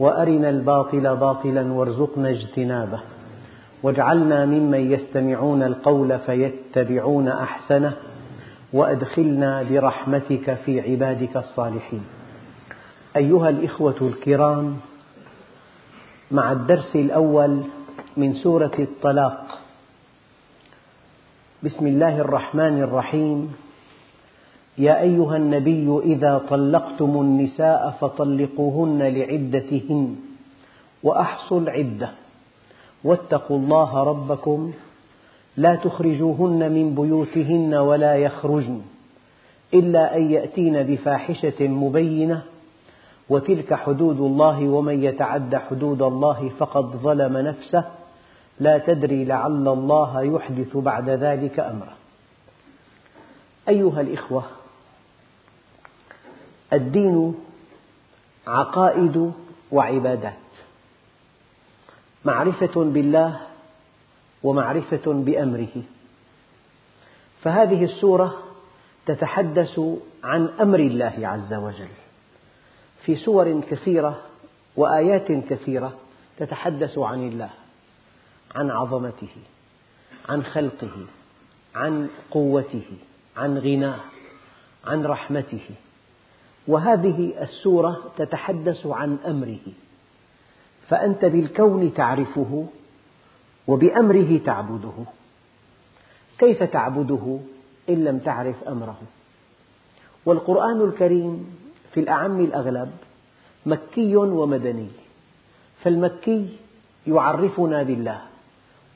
وأرنا الباطل باطلا وارزقنا اجتنابه. واجعلنا ممن يستمعون القول فيتبعون أحسنه وأدخلنا برحمتك في عبادك الصالحين. أيها الإخوة الكرام مع الدرس الأول من سورة الطلاق. بسم الله الرحمن الرحيم. يا أيها النبي إذا طلقتم النساء فطلقوهن لعدتهن وأحصوا العدة واتقوا الله ربكم لا تخرجوهن من بيوتهن ولا يخرجن إلا أن يأتين بفاحشة مبينة وتلك حدود الله ومن يتعد حدود الله فقد ظلم نفسه لا تدري لعل الله يحدث بعد ذلك أمرا أيها الإخوة الدين عقائد وعبادات. معرفة بالله ومعرفة بأمره. فهذه السورة تتحدث عن أمر الله عز وجل. في سور كثيرة وآيات كثيرة تتحدث عن الله عن عظمته عن خلقه عن قوته عن غناه عن رحمته. وهذه السورة تتحدث عن أمره فأنت بالكون تعرفه وبأمره تعبده. كيف تعبده إن لم تعرف أمره؟ والقرآن الكريم في الأعم الأغلب مكي ومدني فالمكي يعرفنا بالله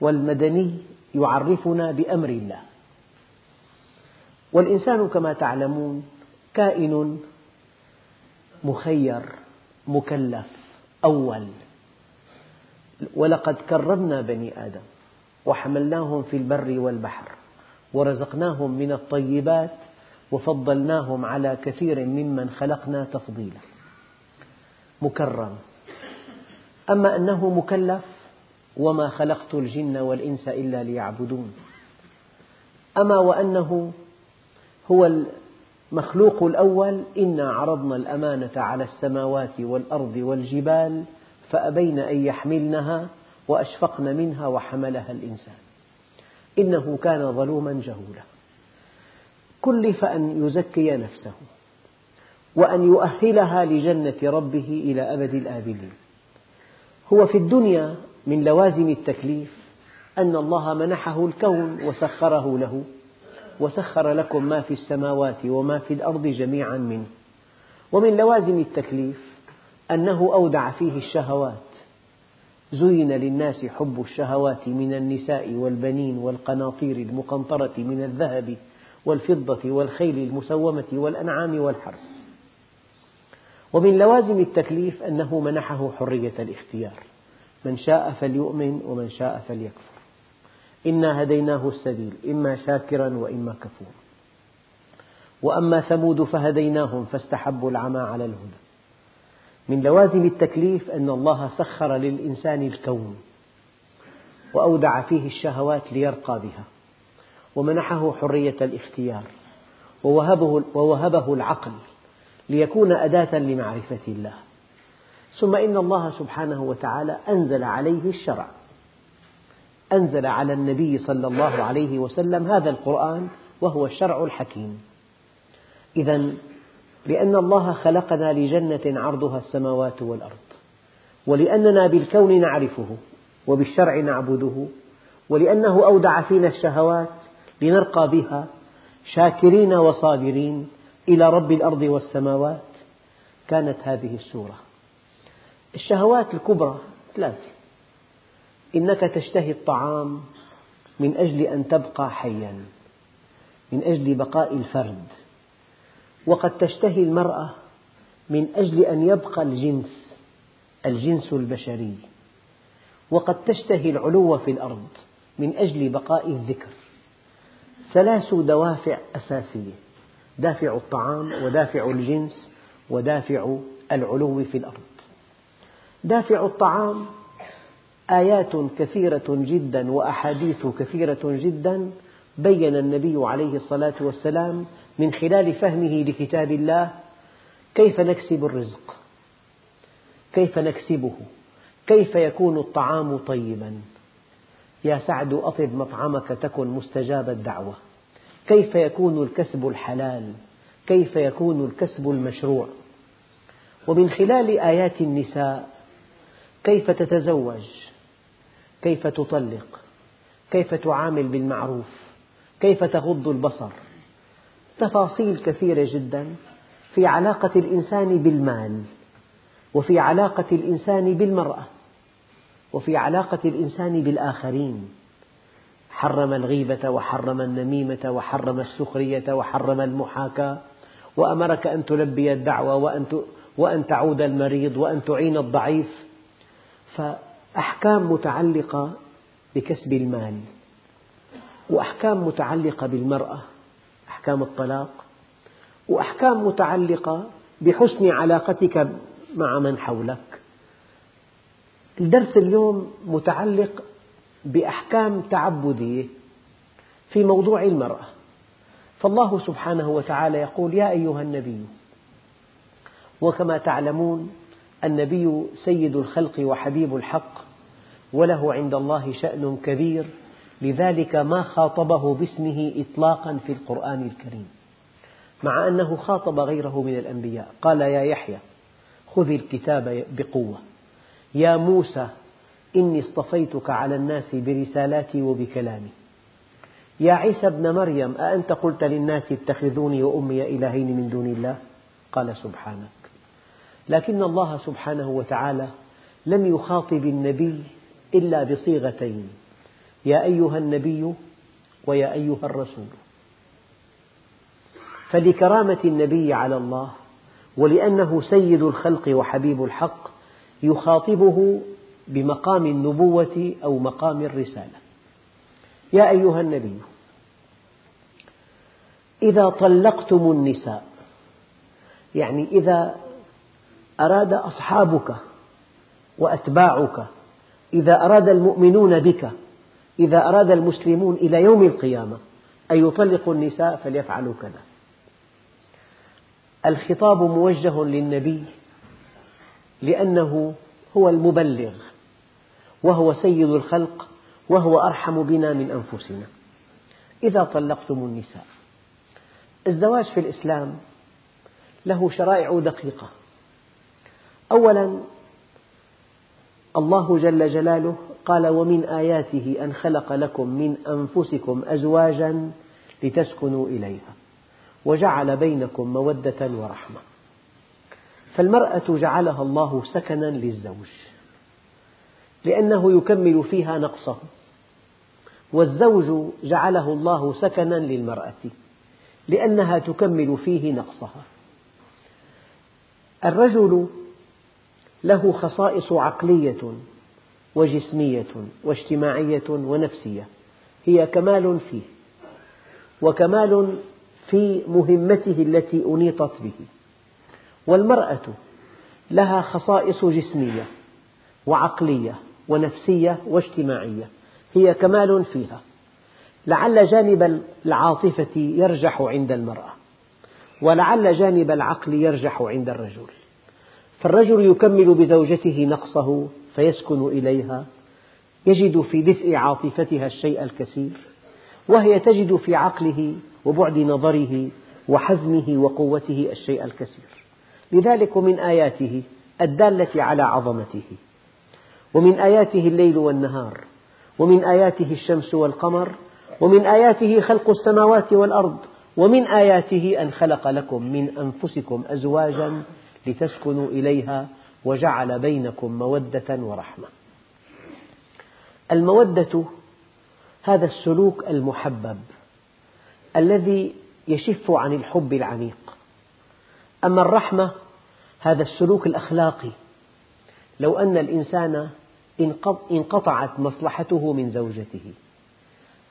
والمدني يعرفنا بأمر الله. والإنسان كما تعلمون كائن مخير مكلف أول. ولقد كرمنا بني آدم وحملناهم في البر والبحر ورزقناهم من الطيبات وفضلناهم على كثير ممن خلقنا تفضيلا. مكرم. أما أنه مكلف وما خلقت الجن والإنس إلا ليعبدون. أما وأنه هو المخلوق الأول إنا عرضنا الأمانة على السماوات والأرض والجبال فأبين أن يحملنها وأشفقن منها وحملها الإنسان. إنه كان ظلوما جهولا. كلف أن يزكي نفسه وأن يؤهلها لجنة ربه إلى أبد الآبدين. هو في الدنيا من لوازم التكليف أن الله منحه الكون وسخره له وسخر لكم ما في السماوات وما في الأرض جميعا منه. ومن لوازم التكليف أنه أودع فيه الشهوات. زين للناس حب الشهوات من النساء والبنين والقناطير المقنطرة من الذهب والفضة والخيل المسومة والأنعام والحرث. ومن لوازم التكليف أنه منحه حرية الاختيار. من شاء فليؤمن ومن شاء فليكفر. إنا هديناه السبيل إما شاكرا وإما كفورا. وأما ثمود فهديناهم فاستحبوا العمى على الهدى. من لوازم التكليف أن الله سخر للإنسان الكون وأودع فيه الشهوات ليرقى بها ومنحه حرية الاختيار ووهبه, ووهبه العقل ليكون أداة لمعرفة الله. ثم إن الله سبحانه وتعالى أنزل عليه الشرع. أنزل على النبي صلى الله عليه وسلم هذا القرآن وهو الشرع الحكيم. إذا لأن الله خلقنا لجنة عرضها السماوات والأرض ولأننا بالكون نعرفه وبالشرع نعبده ولأنه أودع فينا الشهوات لنرقى بها شاكرين وصابرين إلى رب الأرض والسماوات. كانت هذه السورة. الشهوات الكبرى ثلاثة. إنك تشتهي الطعام من أجل أن تبقى حيا من أجل بقاء الفرد. وقد تشتهي المرأة من أجل أن يبقى الجنس الجنس البشري. وقد تشتهي العلو في الأرض من أجل بقاء الذكر. ثلاث دوافع أساسية دافع الطعام ودافع الجنس ودافع العلو في الأرض. دافع الطعام آيات كثيرة جدا وأحاديث كثيرة جدا بين النبي عليه الصلاة والسلام من خلال فهمه لكتاب الله كيف نكسب الرزق؟ كيف نكسبه؟ كيف يكون الطعام طيبا؟ يا سعد أطب مطعمك تكن مستجاب الدعوة. كيف يكون الكسب الحلال؟ كيف يكون الكسب المشروع؟ ومن خلال آيات النساء كيف تتزوج؟ كيف تطلق؟ كيف تعامل بالمعروف؟ كيف تغض البصر؟ تفاصيل كثيرة جدا في علاقة الإنسان بالمال وفي علاقة الإنسان بالمرأة وفي علاقة الإنسان بالآخرين. حرم الغيبة وحرم النميمة وحرم السخرية وحرم المحاكاة وأمرك أن تلبي الدعوة وأن وأن تعود المريض وأن تعين الضعيف. فأحكام متعلقة بكسب المال وأحكام متعلقة بالمرأة أحكام الطلاق وأحكام متعلقة بحسن علاقتك مع من حولك. الدرس اليوم متعلق بأحكام تعبدية في موضوع المرأة. فالله سبحانه وتعالى يقول يا أيها النبي وكما تعلمون النبي سيد الخلق وحبيب الحق وله عند الله شأن كبير لذلك ما خاطبه باسمه إطلاقا في القرآن الكريم. مع أنه خاطب غيره من الأنبياء. قال يا يحيى خذ الكتاب بقوة. يا موسى إني اصطفيتك على الناس برسالاتي وبكلامي. يا عيسى ابن مريم أأنت قلت للناس اتخذوني وأمي إلهين من دون الله؟ قال سبحانك لكن الله سبحانه وتعالى لم يخاطب النبي إلا بصيغتين. يا أيها النبي ويا أيها الرسول. فلكرامة النبي على الله ولأنه سيد الخلق وحبيب الحق يخاطبه بمقام النبوة أو مقام الرسالة. يا أيها النبي إذا طلقتم النساء يعني إذا أراد أصحابك وأتباعك. إذا أراد المؤمنون بك إذا أراد المسلمون إلى يوم القيامة أن يطلقوا النساء فليفعلوا كذا. الخطاب موجه للنبي لأنه هو المبلغ وهو سيد الخلق وهو أرحم بنا من أنفسنا. إذا طلقتم النساء الزواج في الإسلام له شرائع دقيقة. أولا الله جل جلاله قال ومن آياته أن خلق لكم من أنفسكم أزواجا لتسكنوا إليها وجعل بينكم مودة ورحمة. فالمرأة جعلها الله سكنا للزوج لأنه يكمل فيها نقصه والزوج جعله الله سكنا للمرأة لأنها تكمل فيه نقصها. الرجل له خصائص عقلية وجسمية واجتماعية ونفسية. هي كمال فيه وكمال في مهمته التي أنيطت به. والمرأة لها خصائص جسمية وعقلية ونفسية واجتماعية. هي كمال فيها. لعل جانب العاطفة يرجح عند المرأة ولعل جانب العقل يرجح عند الرجل. فالرجل يكمل بزوجته نقصه فيسكن إليها يجد في دفء عاطفتها الشيء الكثير وهي تجد في عقله وبعد نظره وحزمه وقوته الشيء الكثير. لذلك من آياته الدالة على عظمته ومن آياته الليل والنهار ومن آياته الشمس والقمر ومن آياته خلق السماوات والأرض ومن آياته أن خلق لكم من أنفسكم أزواجا لتسكنوا إليها وجعل بينكم مودة ورحمة. المودة هذا السلوك المحبب الذي يشف عن الحب العميق. أما الرحمة هذا السلوك الأخلاقي. لو أن الإنسان انقطعت مصلحته من زوجته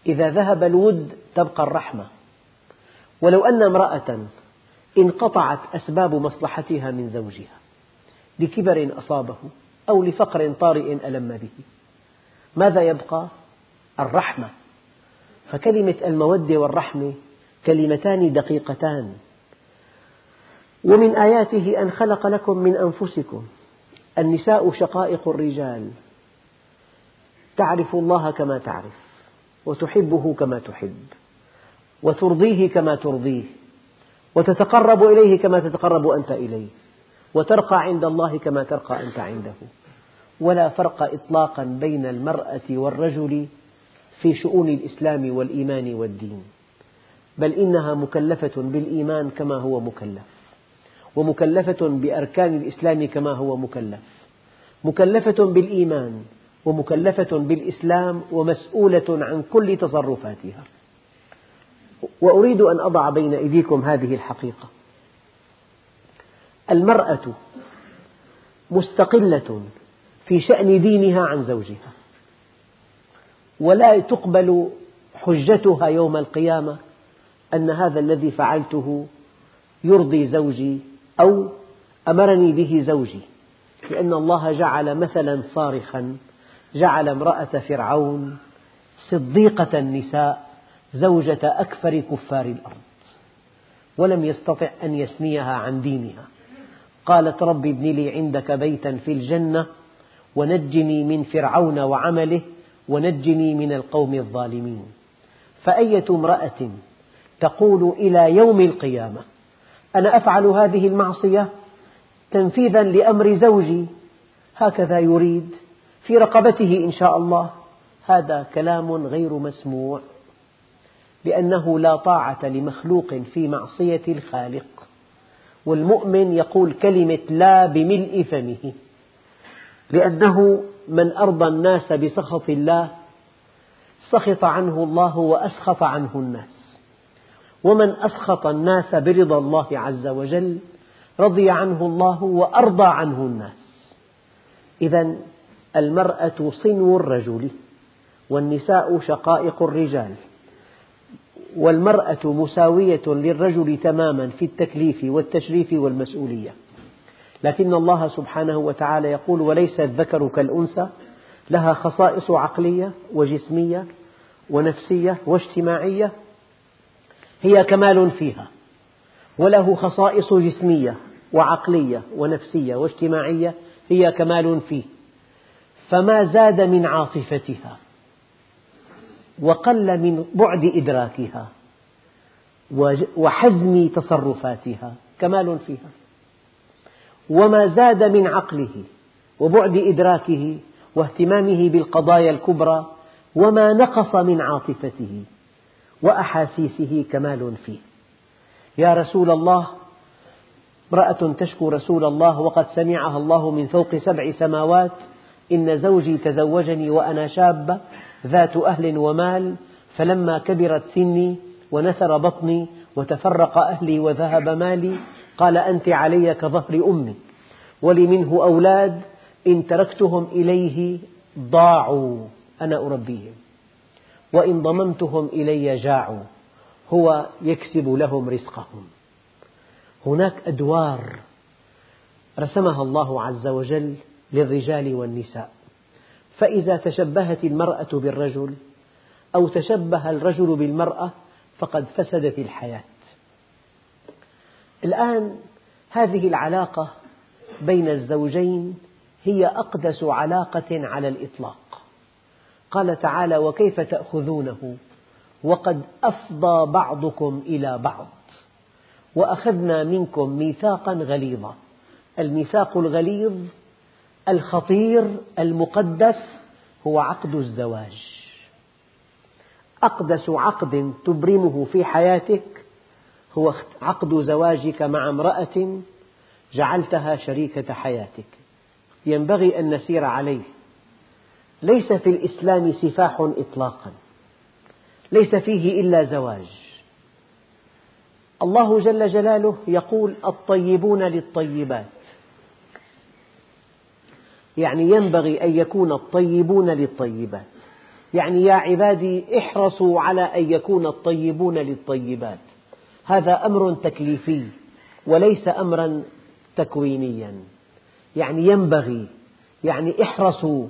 إذا ذهب الود تبقى الرحمة. ولو أن امرأة انقطعت أسباب مصلحتها من زوجها لكبر أصابه أو لفقر طارئ ألم به. ماذا يبقى؟ الرحمة. فكلمة المودة والرحمة كلمتان دقيقتان. ومن آياته أن خلق لكم من أنفسكم النساء شقائق الرجال. تعرف الله كما تعرف وتحبه كما تحب وترضيه كما ترضيه. وتتقرب إليه كما تتقرب أنت إليه وترقى عند الله كما ترقى أنت عنده. ولا فرق إطلاقا بين المرأة والرجل في شؤون الإسلام والإيمان والدين بل إنها مكلفة بالإيمان كما هو مكلف ومكلفة بأركان الإسلام كما هو مكلف مكلفة بالإيمان ومكلفة بالإسلام ومسؤولة عن كل تصرفاتها. وأريد أن أضع بين أيديكم هذه الحقيقة. المرأة مستقلة في شأن دينها عن زوجها ولا تقبل حجتها يوم القيامة أن هذا الذي فعلته يرضي زوجي أو أمرني به زوجي. لأن الله جعل مثلا صارخا جعل امرأة فرعون صديقة النساء زوجة أكثر كفار الأرض ولم يستطع أن يثنيها عن دينها. قالت رب ابن لي عندك بيتا في الجنة ونجني من فرعون وعمله ونجني من القوم الظالمين. فأية امرأة تقول إلى يوم القيامة أنا أفعل هذه المعصية تنفيذا لأمر زوجي؟ هكذا يريد في رقبته إن شاء الله. هذا كلام غير مسموع. لأنه لا طاعة لمخلوق في معصية الخالق. والمؤمن يقول كلمة لا بملء فمه لأنه من أرضى الناس بسخط الله سخط عنه الله وأسخط عنه الناس. ومن أسخط الناس برضا الله عز وجل رضي عنه الله وأرضى عنه الناس. إذا المرأة صنو الرجل والنساء شقائق الرجال. والمرأة مساوية للرجل تماما في التكليف والتشريف والمسؤولية. لكن الله سبحانه وتعالى يقول وليس الذكر كالأنثى لها خصائص عقلية وجسمية ونفسية واجتماعية هي كمال فيها وله خصائص جسمية وعقلية ونفسية واجتماعية هي كمال فيه فما زاد من عاطفتها. وقل من بعد إدراكها وحزم تصرفاتها كمال فيها. وما زاد من عقله وبعد إدراكه واهتمامه بالقضايا الكبرى وما نقص من عاطفته وأحاسيسه كمال فيه. يا رسول الله امرأة تشكو رسول الله وقد سمعها الله من فوق سبع سماوات إن زوجي تزوجني وأنا شابة ذات أهل ومال فلما كبرت سني ونثر بطني وتفرق أهلي وذهب مالي قال أنت علي كظهر أمي ولي منه أولاد إن تركتهم إليه ضاعوا أنا أربيهم وإن ضممتهم إلي جاعوا هو يكسب لهم رزقهم. هناك أدوار رسمها الله عز وجل للرجال والنساء. فإذا تشبهت المرأة بالرجل أو تشبه الرجل بالمرأة فقد فسدت الحياة. الآن هذه العلاقة بين الزوجين هي أقدس علاقة على الإطلاق. قال تعالى وكيف تأخذونه؟ وقد أفضى بعضكم إلى بعض. وأخذنا منكم ميثاقا غليظا. الميثاق الغليظ الخطير المقدس هو عقد الزواج. أقدس عقد تبرمه في حياتك هو عقد زواجك مع امرأة جعلتها شريكة حياتك. ينبغي أن نسير عليه. ليس في الإسلام سفاح إطلاقا. ليس فيه إلا زواج. الله جل جلاله يقول الطيبون للطيبات. يعني ينبغي أن يكون الطيبون للطيبات. يعني يا عبادي احرصوا على أن يكون الطيبون للطيبات. هذا أمر تكليفي وليس أمرا تكوينيا. يعني ينبغي يعني احرصوا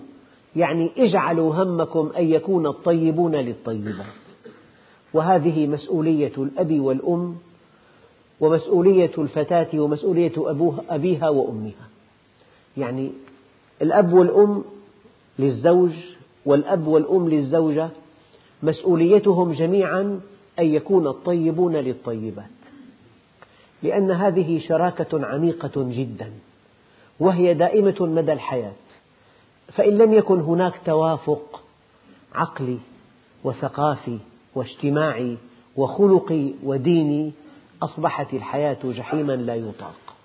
يعني اجعلوا همكم أن يكون الطيبون للطيبات. وهذه مسؤولية الأب والأم ومسؤولية الفتاة ومسؤولية أبيها وأمها. يعني الأب والأم للزوج والأب والأم للزوجة مسؤوليتهم جميعا أن يكون الطيبون للطيبات لأن هذه شراكة عميقة جدا وهي دائمة مدى الحياة فإن لم يكن هناك توافق عقلي وثقافي واجتماعي وخلقي وديني أصبحت الحياة جحيما لا يطاق.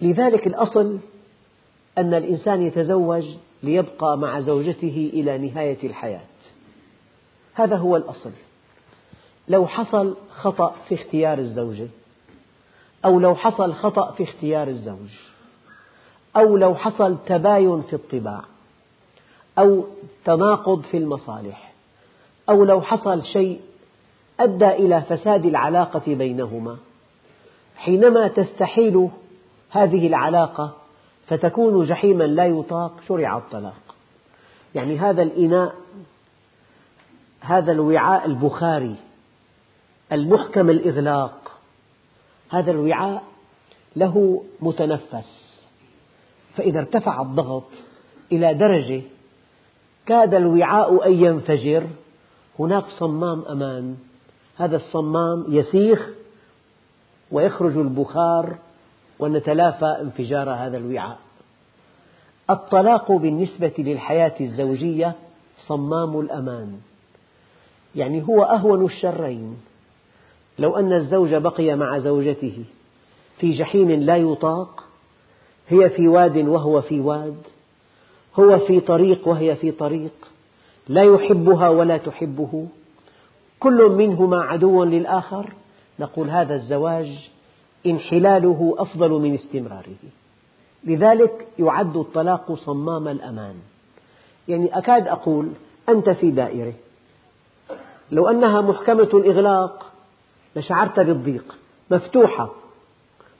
لذلك الأصل أن الإنسان يتزوج ليبقى مع زوجته إلى نهاية الحياة. هذا هو الأصل. لو حصل خطأ في اختيار الزوجة أو لو حصل خطأ في اختيار الزوج أو لو حصل تباين في الطباع أو تناقض في المصالح أو لو حصل شيء أدى إلى فساد العلاقة بينهما حينما تستحيل هذه العلاقة فتكون جحيما لا يطاق شرع الطلاق. يعني هذا الإناء هذا الوعاء البخاري المحكم الإغلاق هذا الوعاء له متنفس. فإذا ارتفع الضغط إلى درجة كاد الوعاء أن ينفجر هناك صمام أمان. هذا الصمام يسيخ ويخرج البخار ونتلافى انفجار هذا الوعاء. الطلاق بالنسبة للحياة الزوجية صمام الأمان. يعني هو أهون الشرين. لو أن الزوج بقي مع زوجته في جحيم لا يطاق هي في واد وهو في واد هو في طريق وهي في طريق لا يحبها ولا تحبه كل منهما عدو للآخر نقول هذا الزواج انحلاله أفضل من استمراره. لذلك يعد الطلاق صمام الأمان. يعني أكاد أقول أنت في دائرة. لو أنها محكمة الإغلاق لشعرت بالضيق. مفتوحة.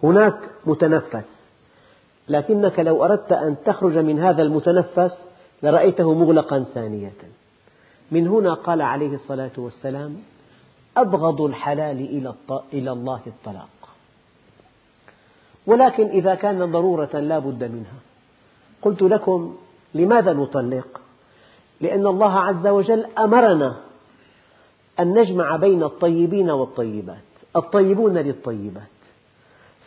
هناك متنفس. لكنك لو أردت أن تخرج من هذا المتنفس لرأيته مغلقا ثانية. من هنا قال عليه الصلاة والسلام أبغض الحلال إلى الله الطلاق. ولكن إذا كان ضرورة لا بد منها. قلت لكم لماذا نطلق؟ لأن الله عز وجل أمرنا أن نجمع بين الطيبين والطيبات الطيبون للطيبات.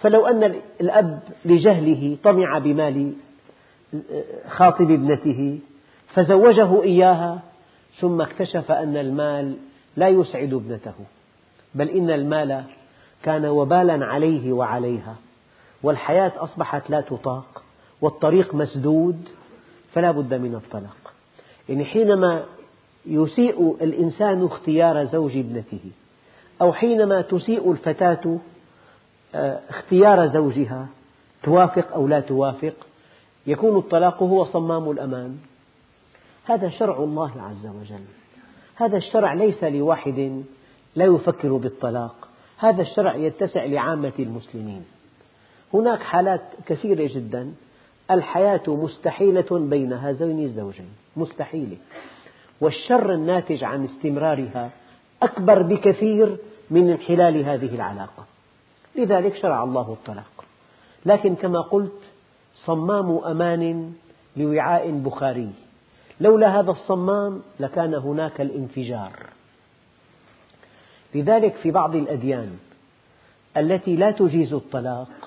فلو أن الأب لجهله طمع بمال خاطب ابنته فزوجه إياها ثم اكتشف أن المال لا يسعد ابنته بل إن المال كان وبالا عليه وعليها. والحياة أصبحت لا تطاق والطريق مسدود فلا بد من الطلاق. يعني حينما يسيء الإنسان اختيار زوج ابنته أو حينما تسيء الفتاة آه، اختيار زوجها توافق أو لا توافق يكون الطلاق هو صمام الأمان. هذا شرع الله عز وجل. هذا الشرع ليس لواحد لا يفكر بالطلاق. هذا الشرع يتسع لعامة المسلمين. هناك حالات كثيرة جدا. الحياة مستحيلة بين هذين الزوجين. مستحيلة. والشر الناتج عن استمرارها أكبر بكثير من انحلال هذه العلاقة. لذلك شرع الله الطلاق. لكن كما قلت صمام أمان لوعاء بخاري. لولا هذا الصمام لكان هناك الانفجار. لذلك في بعض الأديان التي لا تجيز الطلاق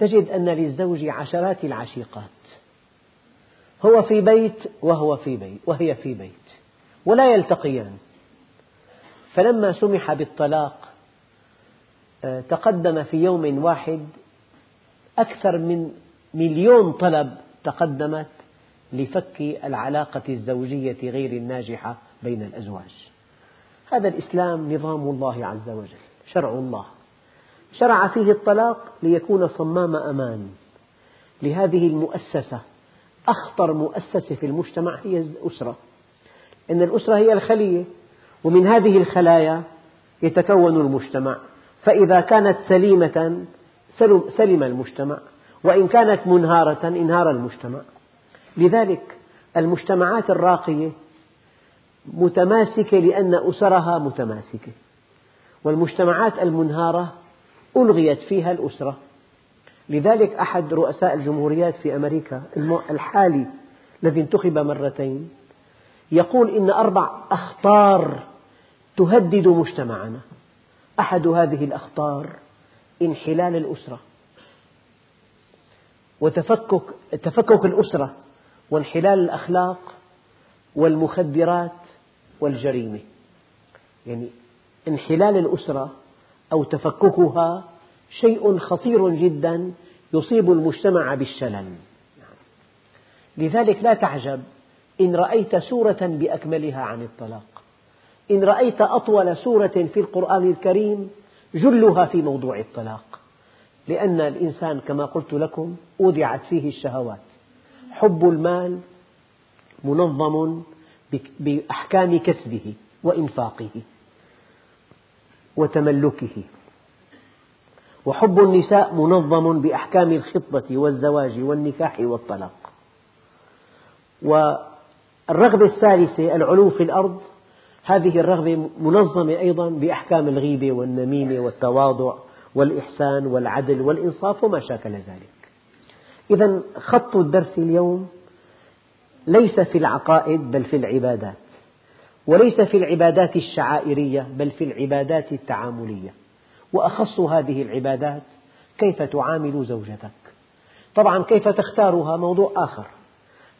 تجد أن للزوج عشرات العشيقات. هو في بيت وهو في بيت وهي في بيت ولا يلتقيان. فلما سمح بالطلاق آه، تقدم في يوم واحد أكثر من مليون طلب تقدمت لفك العلاقة الزوجية غير الناجحة بين الأزواج. هذا الإسلام نظام الله عز وجل شرع الله. شرع فيه الطلاق ليكون صمام أمان. لهذه المؤسسة أخطر مؤسسة في المجتمع هي الأسرة. إن الأسرة هي الخلية ومن هذه الخلايا يتكون المجتمع. فإذا كانت سليمة سلم المجتمع. وإن كانت منهارة انهار المجتمع. لذلك المجتمعات الراقية متماسكة لأن أسرها متماسكة. والمجتمعات المنهارة ألغيت فيها الأسرة. لذلك أحد رؤساء الجمهوريات في أمريكا الحالي الذي انتخب مرتين يقول إن أربع أخطار تهدد مجتمعنا. أحد هذه الأخطار انحلال الأسرة وتفكك تفكك الأسرة وانحلال الأخلاق والمخدرات والجريمة. يعني انحلال الأسرة أو تفككها شيء خطير جدا يصيب المجتمع بالشلل. لذلك لا تعجب إن رأيت سورة بأكملها عن الطلاق. إن رأيت أطول سورة في القرآن الكريم جلها في موضوع الطلاق. لأن الإنسان كما قلت لكم أودعت فيه الشهوات. حب المال منظم بأحكام كسبه وإنفاقه. وتملكه. وحب النساء منظم بأحكام الخطبة والزواج والنكاح والطلاق. والرغبة الثالثة العلو في الأرض هذه الرغبة منظمة أيضا بأحكام الغيبة والنميمة والتواضع والإحسان والعدل والإنصاف وما شاكل ذلك. إذا خط الدرس اليوم ليس في العقائد بل في العبادات. وليس في العبادات الشعائرية بل في العبادات التعاملية. وأخص هذه العبادات كيف تعامل زوجتك؟ طبعا كيف تختارها؟ موضوع آخر.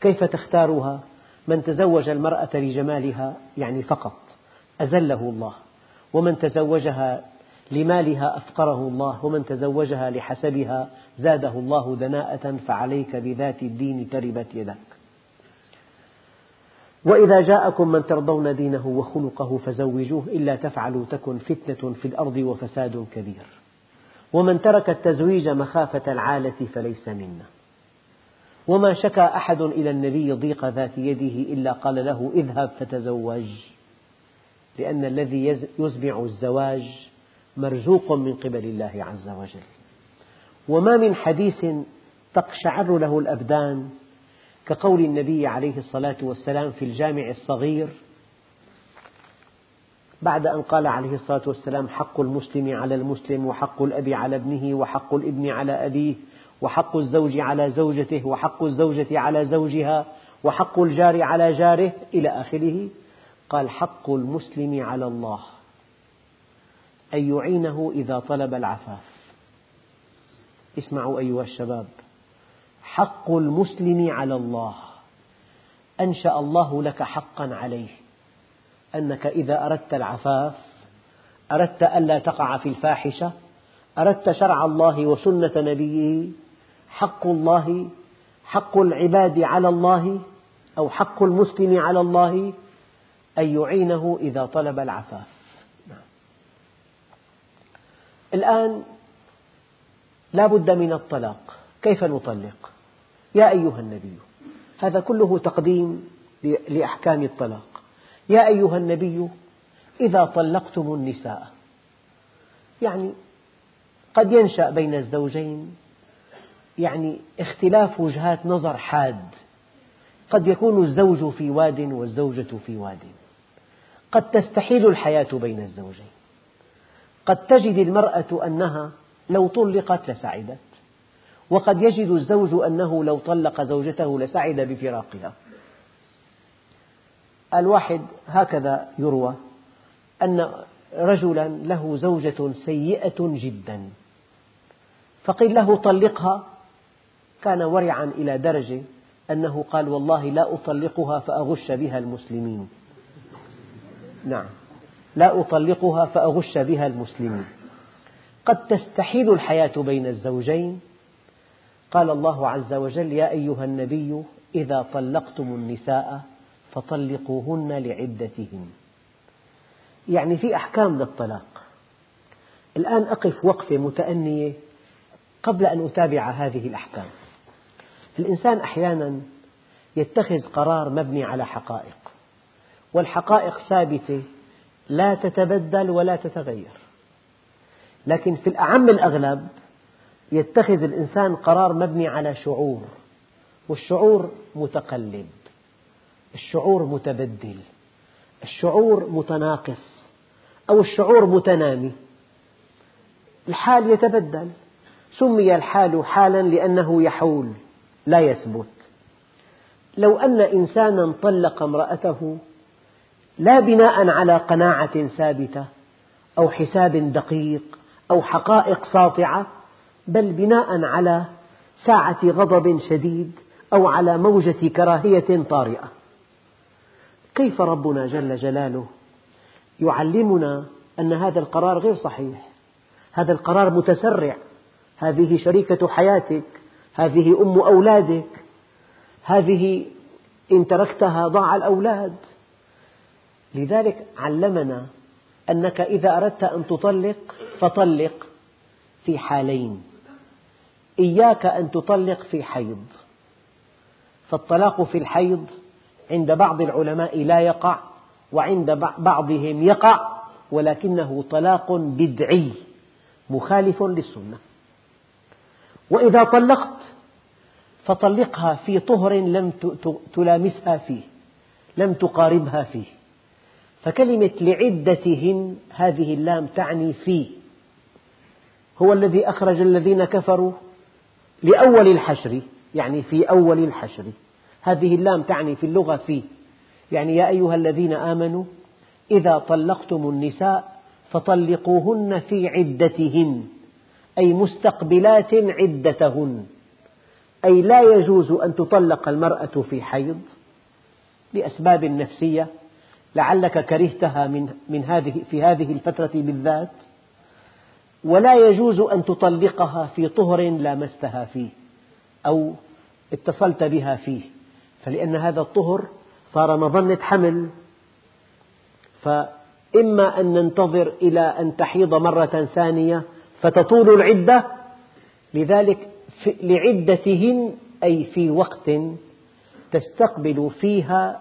كيف تختارها؟ من تزوج المرأة لجمالها يعني فقط أذله الله. ومن تزوجها لمالها أفقره الله ومن تزوجها لحسبها زاده الله دناءة فعليك بذات الدين تربت يدك وإذا جاءكم من ترضون دينه وخلقه فزوجوه إلا تفعلوا تكن فتنة في الأرض وفساد كبير. ومن ترك التزويج مخافة العالة فليس منا. وما شكى أحد إلى النبي ضيق ذات يده إلا قال له اذهب فتزوج. لأن الذي يزمع الزواج مرزوق من قبل الله عز وجل. وما من حديث تقشعر له الأبدان كقول النبي عليه الصلاة والسلام في الجامع الصغير بعد أن قال عليه الصلاة والسلام حق المسلم على المسلم وحق الأب على ابنه وحق الابن على أبيه وحق الزوج على زوجته وحق الزوجة على زوجها وحق الجار على جاره إلى آخره قال حق المسلم على الله أن يعينه إذا طلب العفاف. اسمعوا أيها الشباب. حق المسلم على الله. أنشأ الله لك حقا عليه. أنك إذا أردت العفاف أردت ألا تقع في الفاحشة أردت شرع الله وسنة نبيه حق الله حق العباد على الله أو حق المسلم على الله أن يعينه إذا طلب العفاف. نعم. الآن لا بد من الطلاق. كيف نطلق؟ يا أيها النبي هذا كله تقديم لأحكام الطلاق. يا أيها النبي إذا طلقتم النساء يعني قد ينشأ بين الزوجين يعني اختلاف وجهات نظر حاد. قد يكون الزوج في واد والزوجة في واد. قد تستحيل الحياة بين الزوجين. قد تجد المرأة أنها لو طلقت لسعدت. وقد يجد الزوج أنه لو طلق زوجته لسعد بفراقها. الواحد هكذا يروى أن رجلا له زوجة سيئة جدا فقيل له طلقها كان ورعا إلى درجة أنه قال والله لا أطلقها فأغش بها المسلمين. نعم لا أطلقها فأغش بها المسلمين. قد تستحيل الحياة بين الزوجين قال الله عز وجل يا أيها النبي إذا طلقتم النساء فطلقوهن لعدتهن. يعني في أحكام للطلاق. الآن أقف وقفة متأنية قبل أن أتابع هذه الأحكام. الإنسان أحيانا يتخذ قرار مبني على حقائق والحقائق ثابتة لا تتبدل ولا تتغير. لكن في الأعم الأغلب يتخذ الإنسان قرار مبني على شعور والشعور متقلب الشعور متبدل الشعور متناقص أو الشعور متنامي. الحال يتبدل. سمي الحال حالا لأنه يحول لا يثبت. لو أن إنسانا طلق امرأته لا بناء على قناعة ثابتة أو حساب دقيق أو حقائق ساطعة بل بناء على ساعة غضب شديد أو على موجة كراهية طارئة. كيف ربنا جل جلاله يعلمنا أن هذا القرار غير صحيح؟ هذا القرار متسرع. هذه شريكة حياتك هذه أم أولادك هذه إن تركتها ضاع الأولاد. لذلك علمنا أنك إذا أردت أن تطلق فطلق في حالين. إياك أن تطلق في حيض. فالطلاق في الحيض عند بعض العلماء لا يقع وعند بعضهم يقع ولكنه طلاق بدعي مخالف للسنة. وإذا طلقت فطلقها في طهر لم تلامسها فيه لم تقاربها فيه. فكلمة لعدتهن هذه اللام تعني فيه. هو الذي أخرج الذين كفروا لأول الحشر يعني في أول الحشر. هذه اللام تعني في اللغة فيه يعني يا أيها الذين آمنوا إذا طلقتم النساء فطلقوهن في عدتهن أي مستقبلات عدتهن. أي لا يجوز أن تطلق المرأة في حيض لأسباب نفسية لعلك كرهتها من هذه في هذه الفترة بالذات. ولا يجوز أن تطلقها في طهر لامستها فيه أو اتصلت بها فيه فلأن هذا الطهر صار مظنة حمل. فإما أن ننتظر إلى أن تحيض مرة ثانية فتطول العدة لذلك لعدتهن أي في وقت تستقبل فيها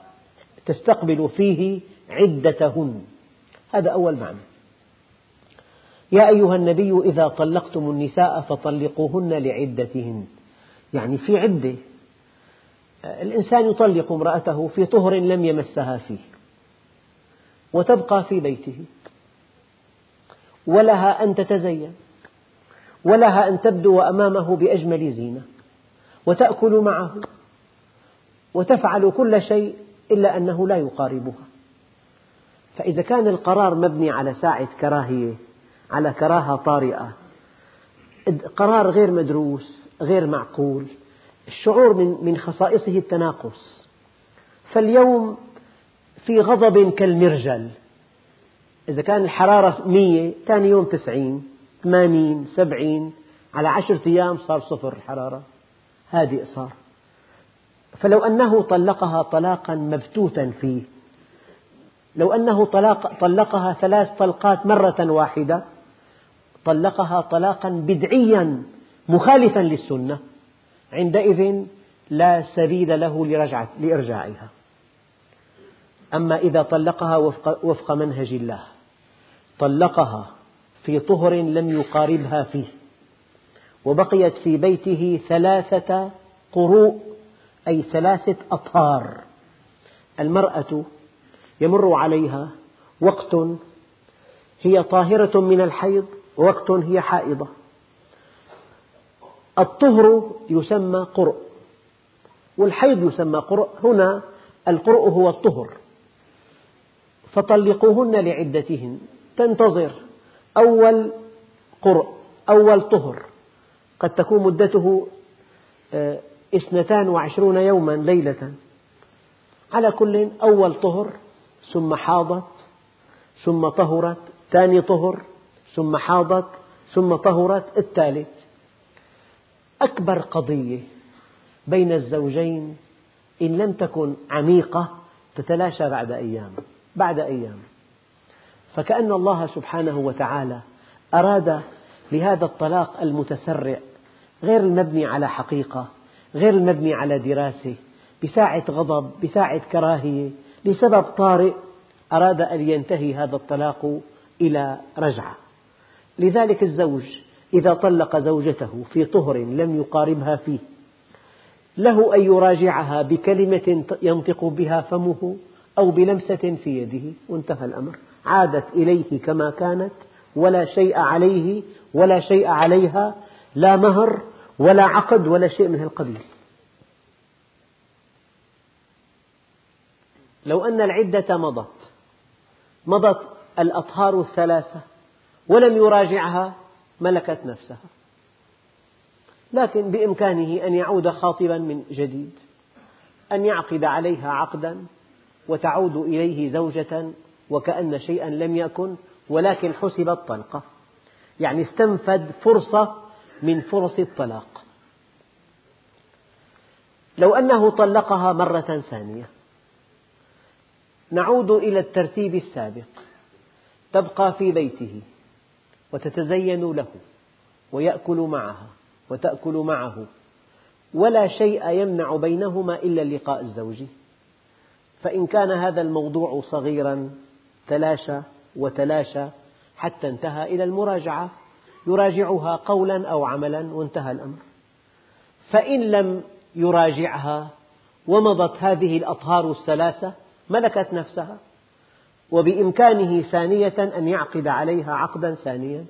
تستقبل فيه عدتهن. هذا أول معنى. يا أيها النبي إذا طلقتم النساء فطلقوهن لعدتهن. يعني في عدة. الإنسان يطلق امرأته في طهر لم يمسها فيه. وتبقى في بيته. ولها أن تتزين. ولها أن تبدو أمامه بأجمل زينة. وتأكل معه. وتفعل كل شيء إلا أنه لا يقاربها. فإذا كان القرار مبني على ساعة كراهية على كراهة طارئة. قرار غير مدروس غير معقول. الشعور من من خصائصه التناقص. فاليوم في غضب كالمرجل. إذا كان الحرارة مية ثاني يوم تسعين ثمانين سبعين على عشرة أيام صار صفر الحرارة. هادئ صار فلو أنه طلقها طلاقا مبتوتا فيه لو أنه طلق طلقها ثلاث طلقات مرة واحدة طلقها طلاقا بدعيا مخالفا للسنة. عندئذ لا سبيل له لإرجاعها. أما إذا طلقها وفق منهج الله طلقها في طهر لم يقاربها فيه وبقيت في بيته ثلاثة قروء أي ثلاثة أطهار. المرأة يمر عليها وقت هي طاهرة من الحيض ووقت هي حائضة. الطهر يسمى قرء والحيض يسمى قرء. هنا القرء هو الطهر. فطلقوهن لعدتهن. تنتظر أول قرء أول طهر. قد تكون مدته آه، اثنتان وعشرون يوما ليلة. على كل أول طهر ثم حاضت ثم طهرت ثاني طهر ثم حاضت ثم طهرت. الثالث أكبر قضية بين الزوجين إن لم تكن عميقة تتلاشى بعد أيام. بعد أيام. فكأن الله سبحانه وتعالى أراد لهذا الطلاق المتسرع غير المبني على حقيقة غير المبني على دراسة بساعة غضب بساعة كراهية. لسبب طارئ أراد أن ينتهي هذا الطلاق إلى رجعة. لذلك الزوج إذا طلق زوجته في طهر لم يقاربها فيه له أن يراجعها بكلمة ينطق بها فمه أو بلمسة في يده وانتهى الأمر. عادت إليه كما كانت ولا شيء عليه ولا شيء عليها لا مهر ولا عقد ولا شيء من القبيل لو أن العدة مضت مضت الأطهار الثلاثة ولم يراجعها ملكت نفسها. لكن بإمكانه أن يعود خاطبا من جديد أن يعقد عليها عقدا وتعود إليه زوجة وكأن شيئا لم يكن ولكن حسبت طلقة يعني استنفد فرصة من فرص الطلاق. لو أنه طلقها مرة ثانية نعود إلى الترتيب السابق. تبقى في بيته. وتتزين له ويأكل معها وتأكل معه ولا شيء يمنع بينهما إلا اللقاء الزوجي فإن كان هذا الموضوع صغيرا تلاشى وتلاشى حتى انتهى إلى المراجعة يراجعها قولا أو عملا وانتهى الأمر. فإن لم يراجعها ومضت هذه الأطهار الثلاثة ملكت نفسها. وبإمكانه ثانية أن يعقد عليها عقدا ثانيا.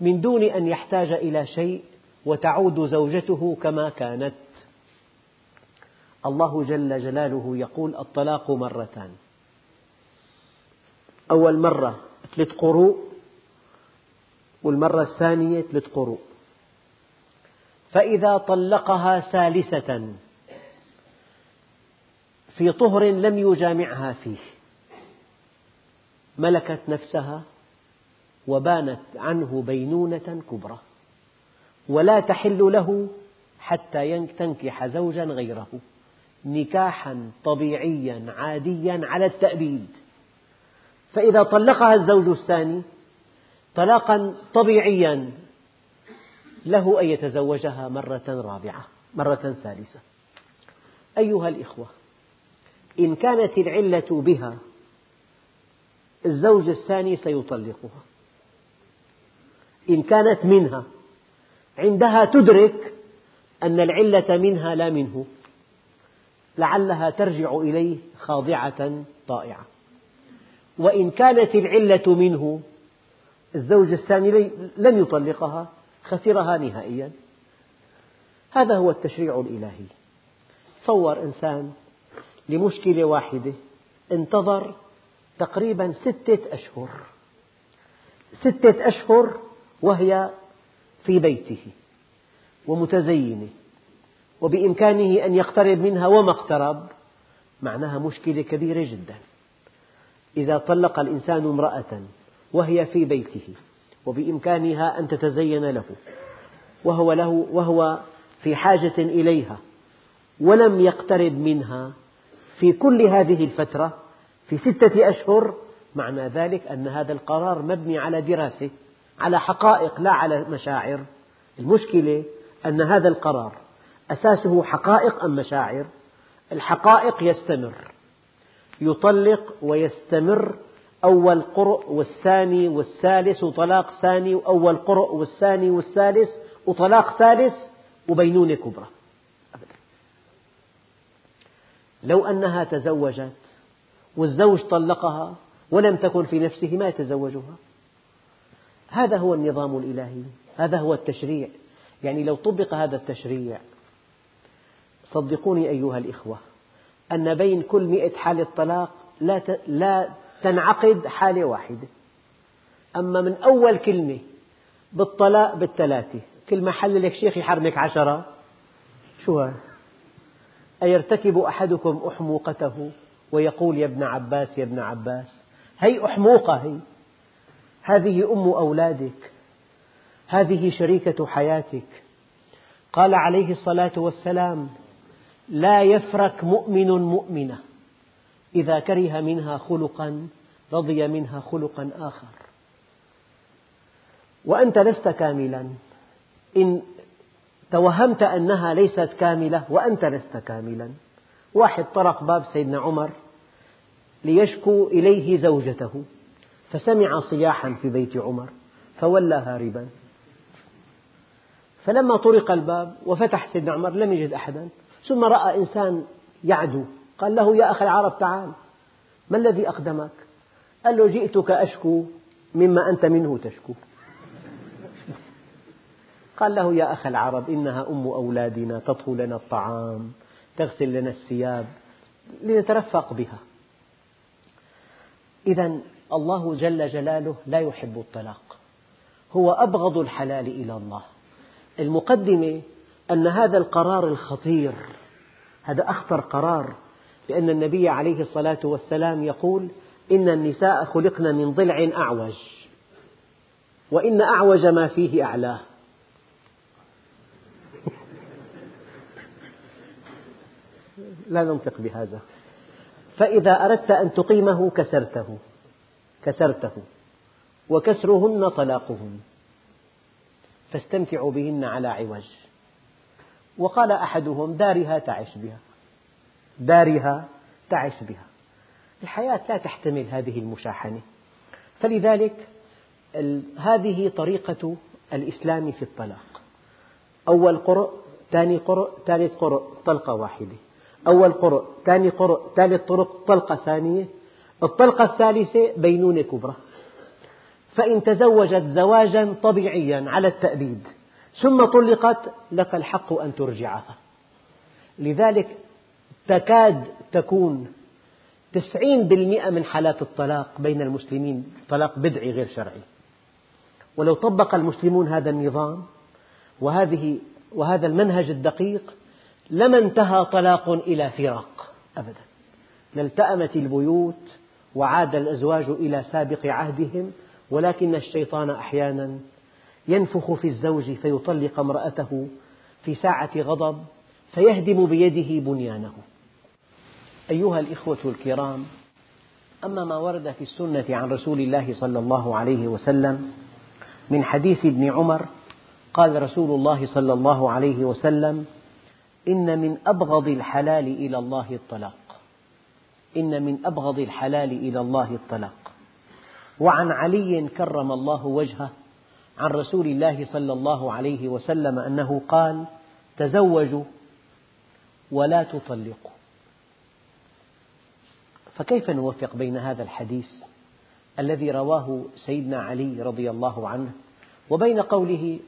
من دون أن يحتاج إلى شيء وتعود زوجته كما كانت. الله جل جلاله يقول الطلاق مرتان. أول مرة ثلاث قروء والمرة الثانية ثلاث قروء. فإذا طلقها ثالثة في طهر لم يجامعها فيه. ملكت نفسها وبانت عنه بينونة كبرى ولا تحل له حتى تنكح زوجا غيره نكاحا طبيعيا عاديا على التأبيد. فإذا طلقها الزوج الثاني طلاقا طبيعيا له أن يتزوجها مرة رابعة مرة ثالثة. أيها الإخوة إن كانت العلة بها الزوج الثاني سيطلقها. إن كانت منها. عندها تدرك أن العلة منها لا منه. لعلها ترجع إليه خاضعة طائعة. وإن كانت العلة منه الزوج الثاني لن يطلقها خسرها نهائيا. هذا هو التشريع الإلهي. تصور إنسان لمشكلة واحدة انتظر تقريبا ستة أشهر. ستة أشهر وهي في بيته ومتزينة وبإمكانه أن يقترب منها وما اقترب معناها مشكلة كبيرة جدا. إذا طلق الإنسان امرأة وهي في بيته وبإمكانها أن تتزين له وهو, له وهو في حاجة إليها ولم يقترب منها في كل هذه الفترة في ستة أشهر معنى ذلك أن هذا القرار مبني على دراسة على حقائق لا على مشاعر. المشكلة أن هذا القرار أساسه حقائق أم مشاعر؟ الحقائق يستمر يطلق ويستمر أول قرء والثاني والثالث وطلاق ثاني وأول قرء والثاني والثالث وطلاق ثالث وبينونة كبرى. أبدا. لو أنها تزوجت والزوج طلقها ولم تكن في نفسه ما يتزوجها. هذا هو النظام الإلهي هذا هو التشريع. يعني لو طبق هذا التشريع صدقوني أيها الإخوة أن بين كل مئة حالة طلاق لا تنعقد حالة واحدة. أما من أول كلمة بالطلاق بالثلاثة كل ما حل لك شيخ يحرمك عشرة شو هذا؟ أيرتكب أحدكم أحموقته؟ ويقول يا ابن عباس يا ابن عباس هي أحموقة هي. هذه أم أولادك. هذه شريكة حياتك. قال عليه الصلاة والسلام لا يفرك مؤمن مؤمنة. إذا كره منها خلقا رضي منها خلقا آخر. وأنت لست كاملا. إن توهمت أنها ليست كاملة وأنت لست كاملا. واحد طرق باب سيدنا عمر ليشكو إليه زوجته فسمع صياحا في بيت عمر فولى هاربا. فلما طرق الباب وفتح سيدنا عمر لم يجد أحدا ثم رأى إنسان يعدو قال له يا أخي العرب تعال ما الذي أقدمك قال له جئتك أشكو مما أنت منه تشكو. قال له يا أخ العرب إنها أم أولادنا تطهو لنا الطعام تغسل لنا الثياب لنترفق بها. إذا الله جل جلاله لا يحب الطلاق. هو أبغض الحلال إلى الله. المقدمة أن هذا القرار الخطير هذا أخطر قرار لأن النبي عليه الصلاة والسلام يقول إن النساء خلقن من ضلع أعوج وإن أعوج ما فيه أعلاه. لا ننطق بهذا. فإذا أردت أن تقيمه كسرته كسرته وكسرهن طلاقهن. فاستمتعوا بهن على عوج. وقال أحدهم دارها تعش بها. دارها تعش بها. الحياة لا تحتمل هذه المشاحنة. فلذلك هذه طريقة الإسلام في الطلاق. أول قرء ثاني قرء ثالث قرء طلقة واحدة. أول قرء ثاني قرء ثالث طرق طلقة ثانية الطلقة الثالثة بينونة كبرى. فإن تزوجت زواجا طبيعيا على التأبيد ثم طلقت لك الحق أن ترجعها. لذلك تكاد تكون تسعين بالمئة من حالات الطلاق بين المسلمين طلاق بدعي غير شرعي. ولو طبق المسلمون هذا النظام وهذه وهذا المنهج الدقيق لما انتهى طلاق إلى فراق أبدا. لالتأمت البيوت وعاد الأزواج إلى سابق عهدهم ولكن الشيطان أحيانا ينفخ في الزوج فيطلق امرأته في ساعة غضب فيهدم بيده بنيانه. أيها الإخوة الكرام أما ما ورد في السنة عن رسول الله صلى الله عليه وسلم من حديث ابن عمر قال رسول الله صلى الله عليه وسلم إن من أبغض الحلال إلى الله الطلاق. إن من أبغض الحلال إلى الله الطلاق. وعن علي كرم الله وجهه عن رسول الله صلى الله عليه وسلم أنه قال تزوجوا ولا تطلقوا. فكيف نوفق بين هذا الحديث الذي رواه سيدنا علي رضي الله عنه وبين قوله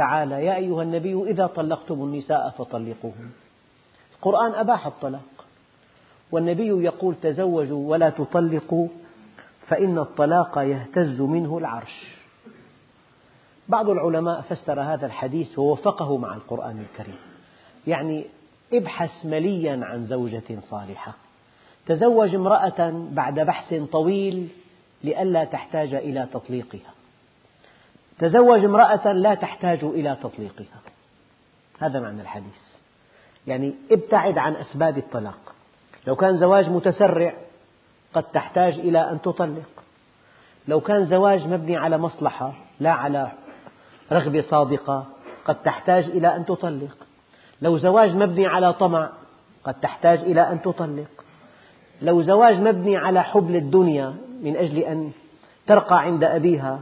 تعالى يا أيها النبي إذا طلقتم النساء فطلقوهن. القرآن أباح الطلاق. والنبي يقول تزوجوا ولا تطلقوا فإن الطلاق يهتز منه العرش. بعض العلماء فسر هذا الحديث ووفقه مع القرآن الكريم. يعني ابحث مليا عن زوجة صالحة. تزوج امرأة بعد بحث طويل لئلا تحتاج إلى تطليقها. تزوج امرأة لا تحتاج إلى تطليقها. هذا معنى الحديث. يعني ابتعد عن أسباب الطلاق. لو كان زواج متسرع قد تحتاج إلى أن تطلق. لو كان زواج مبني على مصلحة لا على رغبة صادقة قد تحتاج إلى أن تطلق. لو زواج مبني على طمع قد تحتاج إلى أن تطلق. لو زواج مبني على حب للدنيا من أجل أن ترقى عند أبيها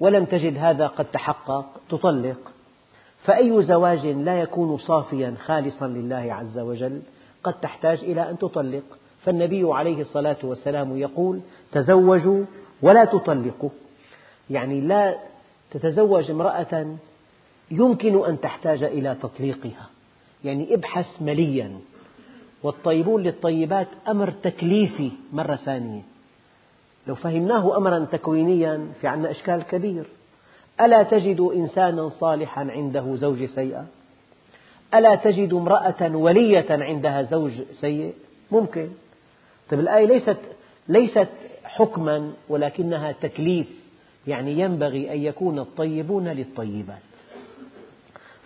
ولم تجد هذا قد تحقق تطلق. فأي زواج لا يكون صافيا خالصا لله عز وجل قد تحتاج إلى أن تطلق. فالنبي عليه الصلاة والسلام يقول تزوجوا ولا تطلقوا. يعني لا تتزوج امرأة يمكن أن تحتاج إلى تطليقها. يعني ابحث مليا. والطيبون للطيبات أمر تكليفي مرة ثانية. لو فهمناه أمرا تكوينيا في عنا إشكال كبير. ألا تجد إنسانا صالحا عنده زوج سيئة؟ ألا تجد امرأة ولية عندها زوج سيء؟ ممكن. طيب الآية ليست ليست حكما ولكنها تكليف يعني ينبغي أن يكون الطيبون للطيبات.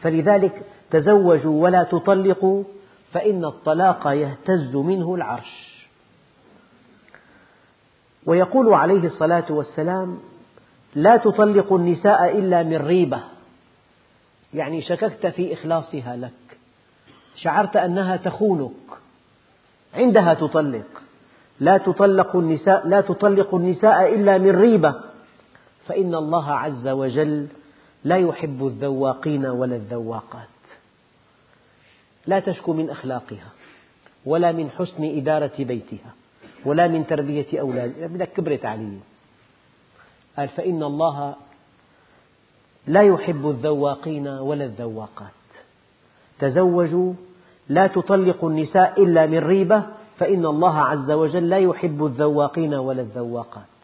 فلذلك تزوجوا ولا تطلقوا فإن الطلاق يهتز منه العرش. ويقول عليه الصلاة والسلام لا تطلقوا النساء إلا من ريبة. يعني شككت في إخلاصها لك. شعرت أنها تخونك. عندها تطلق. لا تطلق النساء لا تطلق النساء إلا من ريبة. فإن الله عز وجل لا يحب الذواقين ولا الذواقات. لا تشكو من أخلاقها ولا من حسن إدارة بيتها. ولا من تربية أولادها بدك كبرت علي قال فإن الله لا يحب الذواقين ولا الذواقات. تزوجوا لا تطلق النساء إلا من ريبة فإن الله عز وجل لا يحب الذواقين ولا الذواقات.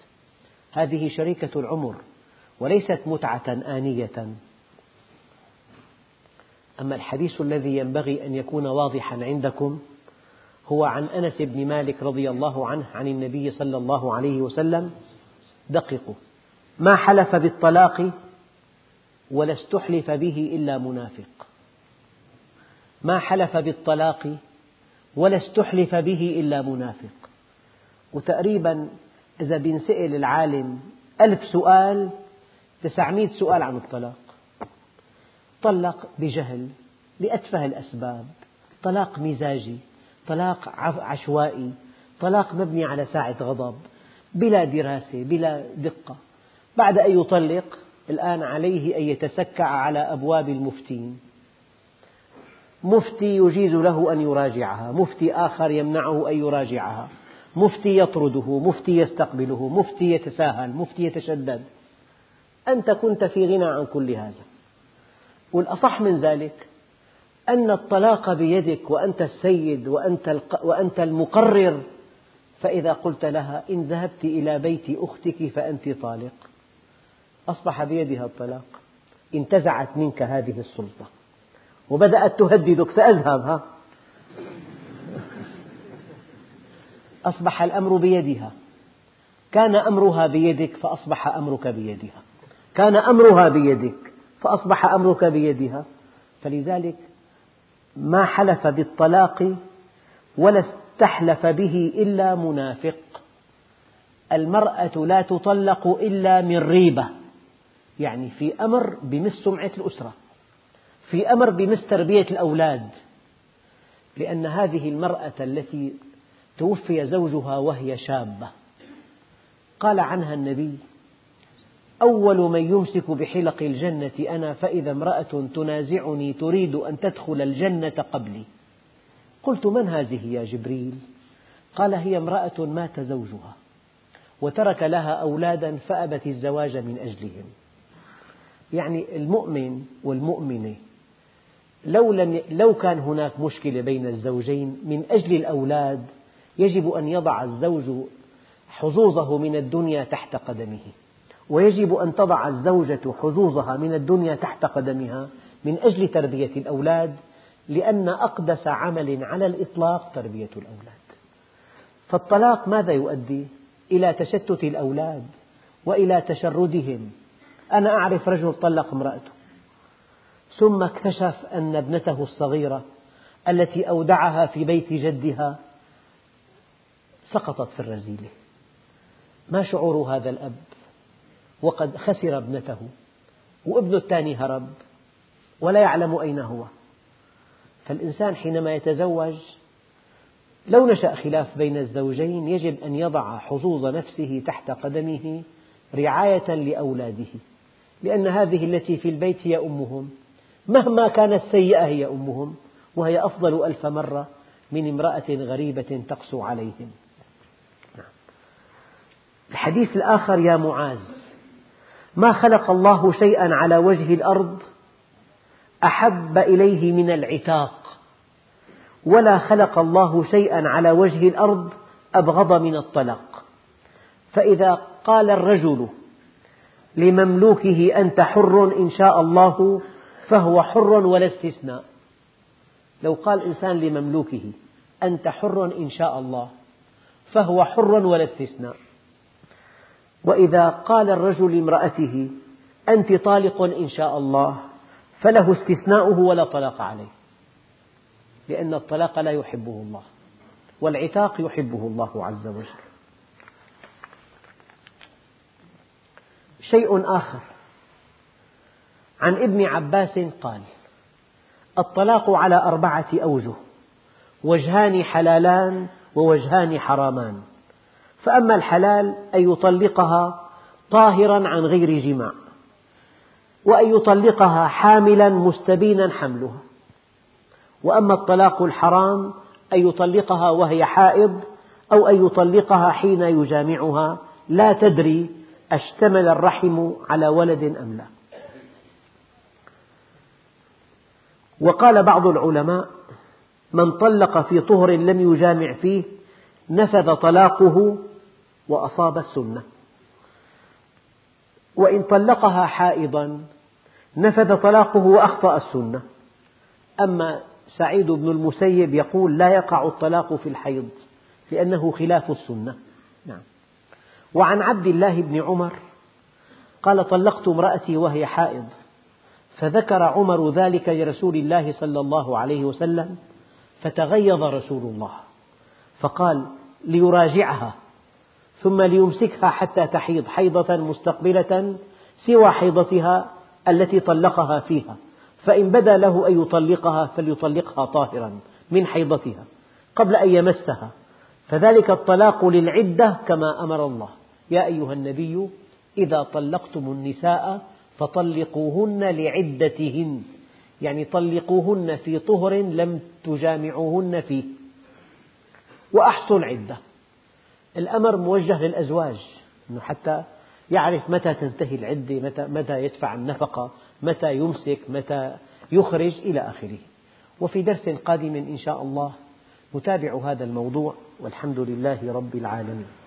هذه شريكة العمر وليست متعة آنية. أما الحديث الذي ينبغي أن يكون واضحا عندكم هو عن أنس بن مالك رضي الله عنه عن النبي صلى الله عليه وسلم دققوا ما حلف بالطلاق ولا استحلف به إلا منافق. ما حلف بالطلاق ولا استحلف به إلا منافق. وتقريبا إذا بينسأل العالم ألف سؤال تسعمئة سؤال عن الطلاق. طلق بجهل لأتفه الأسباب. طلاق مزاجي. طلاق عشوائي طلاق مبني على ساعة غضب بلا دراسة بلا دقة. بعد أن يطلق الآن عليه أن يتسكع على أبواب المفتين. مفتي يجيز له أن يراجعها مفتي آخر يمنعه أن يراجعها. مفتي يطرده مفتي يستقبله مفتي يتساهل مفتي يتشدد. أنت كنت في غنى عن كل هذا. والأصح من ذلك أن الطلاق بيدك وأنت السيد وأنت, وأنت المقرر. فإذا قلت لها إن ذهبت إلى بيت أختك فأنت طالق. أصبح بيدها الطلاق. انتزعت منك هذه السلطة. وبدأت تهددك. سأذهب ها أصبح الأمر بيدها. كان أمرها بيدك فأصبح أمرك بيدها. كان أمرها بيدك فأصبح أمرك بيدها. فلذلك ما حلف بالطلاق ولا استحلف به إلا منافق. المرأة لا تطلق إلا من ريبة يعني في أمر بمس سمعة الأسرة في أمر بمس تربية الأولاد لأن هذه المرأة التي توفي زوجها وهي شابة. قال عنها النبي أول من يمسك بحلق الجنة أنا فإذا امرأة تنازعني تريد أن تدخل الجنة قبلي. قلت من هذه يا جبريل؟ قال هي امرأة مات زوجها وترك لها أولادا فأبت الزواج من أجلهم. يعني المؤمن والمؤمنة لو, لم لو كان هناك مشكلة بين الزوجين من أجل الأولاد يجب أن يضع الزوج حظوظه من الدنيا تحت قدمه. ويجب أن تضع الزوجة حظوظها من الدنيا تحت قدمها من أجل تربية الأولاد لأن أقدس عمل على الإطلاق تربية الأولاد. فالطلاق ماذا يؤدي؟ إلى تشتت الأولاد وإلى تشردهم. أنا أعرف رجل طلق امرأته ثم اكتشف أن ابنته الصغيرة التي أودعها في بيت جدها سقطت في الرذيلة ما شعور هذا الأب؟ وقد خسر ابنته وابنه الثاني هرب ولا يعلم أين هو. فالإنسان حينما يتزوج لو نشأ خلاف بين الزوجين يجب أن يضع حظوظ نفسه تحت قدمه رعاية لأولاده لأن هذه التي في البيت هي أمهم. مهما كانت سيئة هي أمهم وهي أفضل ألف مرة من امرأة غريبة تقسو عليهم. الحديث الآخر يا معاذ. ما خلق الله شيئا على وجه الأرض أحب إليه من العتاق ولا خلق الله شيئا على وجه الأرض أبغض من الطلاق. فإذا قال الرجل لمملوكه أنت حر إن شاء الله فهو حر ولا استثناء. لو قال إنسان لمملوكه أنت حر إن شاء الله فهو حر ولا استثناء. وإذا قال الرجل لامرأته أنت طالق إن شاء الله فله استثناؤه ولا طلاق عليه. لأن الطلاق لا يحبه الله والعتاق يحبه الله عز وجل. شيء آخر. عن ابن عباس قال الطلاق على أربعة أوجه وجهان حلالان ووجهان حرامان. فأما الحلال أن يطلقها طاهرا عن غير جماع وأن يطلقها حاملا مستبينا حملها وأما الطلاق الحرام أن يطلقها وهي حائض أو أن يطلقها حين يجامعها لا تدري أشتمل الرحم على ولد أم لا. وقال بعض العلماء من طلق في طهر لم يجامع فيه نفذ طلاقه وأصاب السنة. وإن طلقها حائضا نفذ طلاقه وأخطأ السنة. أما سعيد بن المسيب يقول لا يقع الطلاق في الحيض لأنه خلاف السنة. نعم. وعن عبد الله بن عمر قال طلقت امرأتي وهي حائض فذكر عمر ذلك لرسول الله صلى الله عليه وسلم فتغيظ رسول الله فقال ليراجعها. ثم ليمسكها حتى تحيض حيضة مستقبلة سوى حيضتها التي طلقها فيها. فإن بدا له أن يطلقها فليطلقها طاهرا من حيضتها قبل أن يمسها. فذلك الطلاق للعدة كما أمر الله. يا أيها النبي إذا طلقتم النساء فطلقوهن لعدتهن. يعني طلقوهن في طهر لم تجامعوهن فيه. وأحصوا العدة. الأمر موجه للأزواج أنه حتى يعرف متى تنتهي العدة متى, متى يدفع النفقة متى يمسك متى يخرج إلى آخره. وفي درس قادم إن شاء الله نتابع هذا الموضوع والحمد لله رب العالمين.